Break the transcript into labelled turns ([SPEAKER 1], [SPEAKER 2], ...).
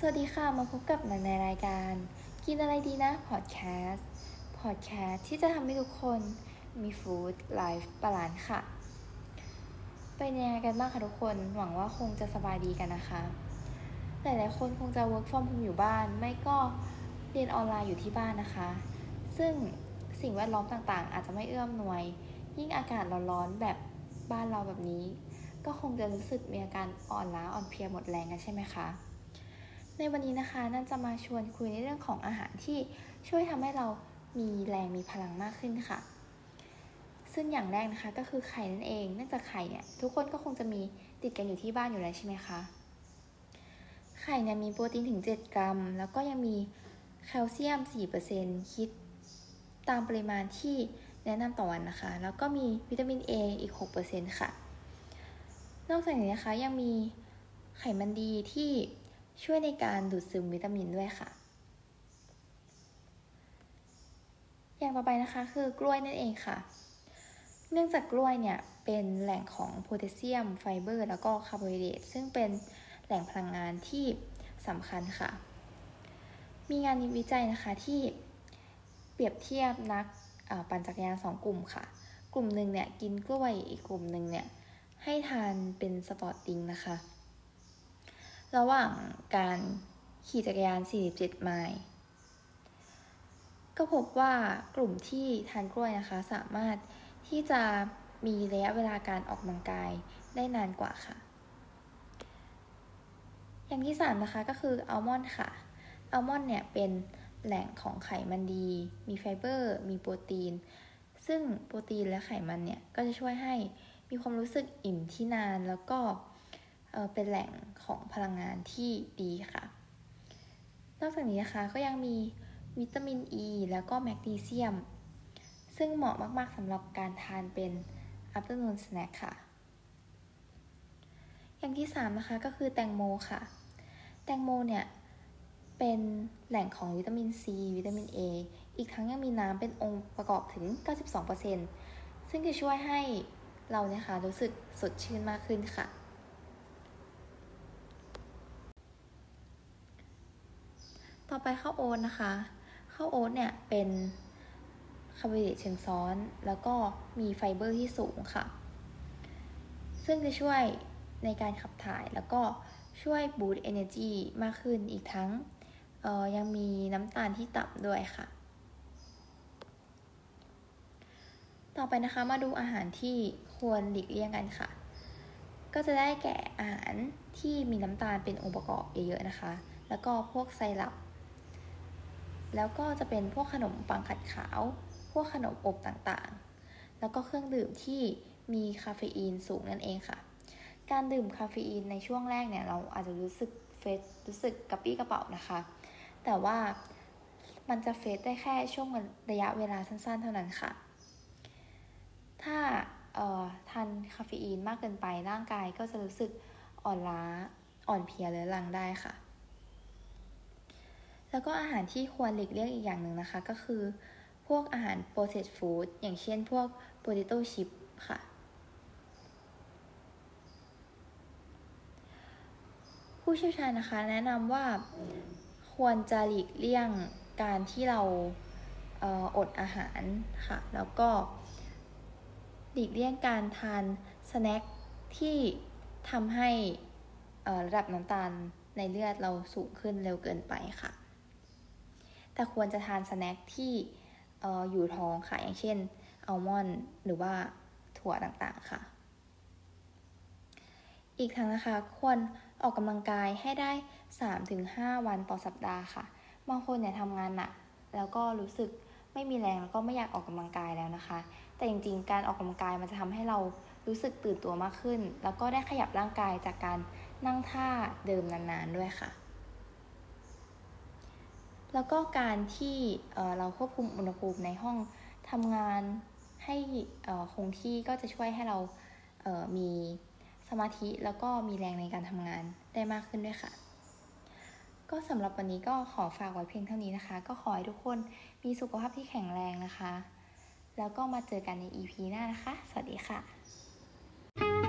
[SPEAKER 1] สวัสดีค่ะ มาพบกับหนังในรายการ กินอะไรดีนะพอดแคสต์พอดแคสต์ที่จะทำให้ทุกคนมี food life balance ค่ะ เป็นยังไงกันบ้างคะทุกคนหวังว่าคงจะสบายดีกันนะคะ หลายๆคนคงจะ work from home อยู่บ้าน ไม่ก็เรียนออนไลน์อยู่ที่บ้านนะคะ ซึ่งสิ่งแวดล้อมต่างๆ อาจจะไม่เอื้ออำนวย ยิ่งอากาศร้อนๆแบบบ้านเราแบบนี้ ก็คงจะรู้สึกมีอาการอ่อนล้าอ่อนเพลียหมดแรงกันใช่ไหมคะ ในวันนี้นะคะนั่นจะมาชวนคุยในเรื่องของอาหารที่ช่วยทำให้เรามีแรงมีพลังมากขึ้นค่ะ ซึ่งอย่างแรกนะคะก็คือไข่นั่นเองเนื่องจากไข่เนี่ยทุกคนก็คงจะมีติดกันอยู่ที่บ้านอยู่แล้วใช่ไหมคะไข่เนี่ยมีโปรตีนถึง 7 กรัม แล้วก็ยังมีแคลเซียม 4%คิดตามปริมาณที่แนะนำต่อวันนะคะ แล้วก็มีวิตามิน A อีก 6%ค่ะ นอกจากนี้นะคะยังมีไขมันดีที่ ช่วยในการดูดซึมวิตามินด้วยค่ะ อย่างต่อไปนะคะคือกล้วยนั่นเองค่ะ เนื่องจากกล้วยเนี่ยเป็นแหล่งของโพแทสเซียม ไฟเบอร์ แล้วก็คาร์โบไฮเดรตซึ่งเป็นแหล่งพลังงานที่สำคัญค่ะ มีงานวิจัยนะคะที่เปรียบเทียบนักปั่นจักรยานสองกลุ่มค่ะ กลุ่มหนึ่งเนี่ยกินกล้วยอีกกลุ่มหนึ่งเนี่ยให้ทานเป็น sport drink นะคะ ระหว่างการขี่จักรยาน 47 ไมล์ ก็พบว่ากลุ่มที่ทานกล้วยนะคะ สามารถที่จะมีระยะเวลาการออกกำลังกายได้นานกว่าค่ะ อย่างที่สามนะคะก็คืออัลมอนด์ค่ะอัลมอนด์เนี่ยเป็นแหล่งของไขมันดี มีไฟเบอร์ มีโปรตีน ซึ่งโปรตีนและไขมันเนี่ยก็จะช่วยให้มีความรู้สึกอิ่มที่นานแล้วก็ เป็นแหล่งของพลังงานที่ดีค่ะ นอกจากนี้นะคะก็ยังมีวิตามินอ e ีแล้วก็แมกนีเซียม ซึ่งเหมาะมากๆสำหรับการทานเป็น afternoon snack ค่ะ อย่างที่ 3 นะคะก็คือแตงโมค่ะ แตงโมเนี่ย เป็นแหล่งของวิตามินซีวิตามิน A อีกทั้งยังมีน้ำเป็นองค์ประกอบถึง 92%ซึ่งจะช่วยให้เราเนี่ยค่ะรู้สึกสดชื่นมากขึ้นค่ะ ต่อไปข้าวโอ๊ตนะคะ ข้าวโอ๊ตเนี่ยเป็นคาร์โบไฮเดรตเชิงซ้อน แล้วก็มีไฟเบอร์ที่สูงค่ะ ซึ่งจะช่วยในการขับถ่ายแล้วก็ช่วยบูตเอเนอร์จีมากขึ้นอีกทั้งยังมีน้ำตาลที่ต่ำด้วยค่ะ ต่อไปนะคะมาดูอาหารที่ควรหลีกเลี่ยงกันค่ะ ก็จะได้แก่อาหารที่มีน้ำตาลเป็นองค์ประกอบเยอะๆนะคะ แล้วก็พวกไซรัป แล้วก็จะเป็นพวกขนมปังขัดขาว พวกขนมอบต่างๆ แล้วก็เครื่องดื่มที่มีคาเฟอีนสูงนั่นเองค่ะ การดื่มคาเฟอีนในช่วงแรกเนี่ยเราอาจจะรู้สึกเฟสรู้สึกกระปี้กระเป๋านะคะ แต่ว่ามันจะเฟสได้แค่ช่วงระยะเวลาสั้นๆ เท่านั้นค่ะ ถ้าทานคาเฟอีนมากเกินไปร่างกายก็จะรู้สึกอ่อนล้าอ่อนเพลียเรื้อรังได้ค่ะ แล้วก็อาหารที่ควรหลีกเลี่ยงอีกอย่างหนึ่งนะคะ ก็คือ พวกอาหาร processed food อย่างเช่นพวก potato chip ค่ะ ผู้เชี่ยวชาญนะคะแนะนำว่าควรจะหลีกเลี่ยงการที่เราอดอาหารค่ะ แล้วก็หลีกเลี่ยงการทานสแน็คที่ทำให้ระดับน้ำตาลในเลือดเราสูงขึ้นเร็วเกินไปค่ะ แต่ควรจะทานสแน็คที่อยู่ท้องค่ะ อย่างเช่นอัลมอนด์หรือว่าถั่วต่างๆค่ะ อีกทั้งนะคะควรออกกำลังกายให้ได้ 3-5 วันต่อสัปดาห์ค่ะ บางคนเนี่ยทำงานหนักแล้วก็รู้สึกไม่มีแรงแล้วก็ไม่อยากออกกำลังกายแล้วนะคะ แต่จริงๆ การออกกำลังกายมันจะทำให้เรารู้สึกตื่นตัวมากขึ้น แล้วก็ได้ขยับร่างกายจากการนั่งท่าเดิมนานๆด้วยค่ะ แล้วก็การที่เราควบคุมอุณหภูมิในห้องทำงานให้คงที่ก็จะช่วยให้เรามีสมาธิแล้วก็มีแรงในการทำงานได้มากขึ้นด้วยค่ะ ก็สำหรับวันนี้ก็ขอฝากไว้เพียงเท่านี้นะคะ ก็ขอให้ทุกคนมีสุขภาพที่แข็งแรงนะคะ แล้วก็มาเจอกันใน EP หน้านะคะ สวัสดีค่ะ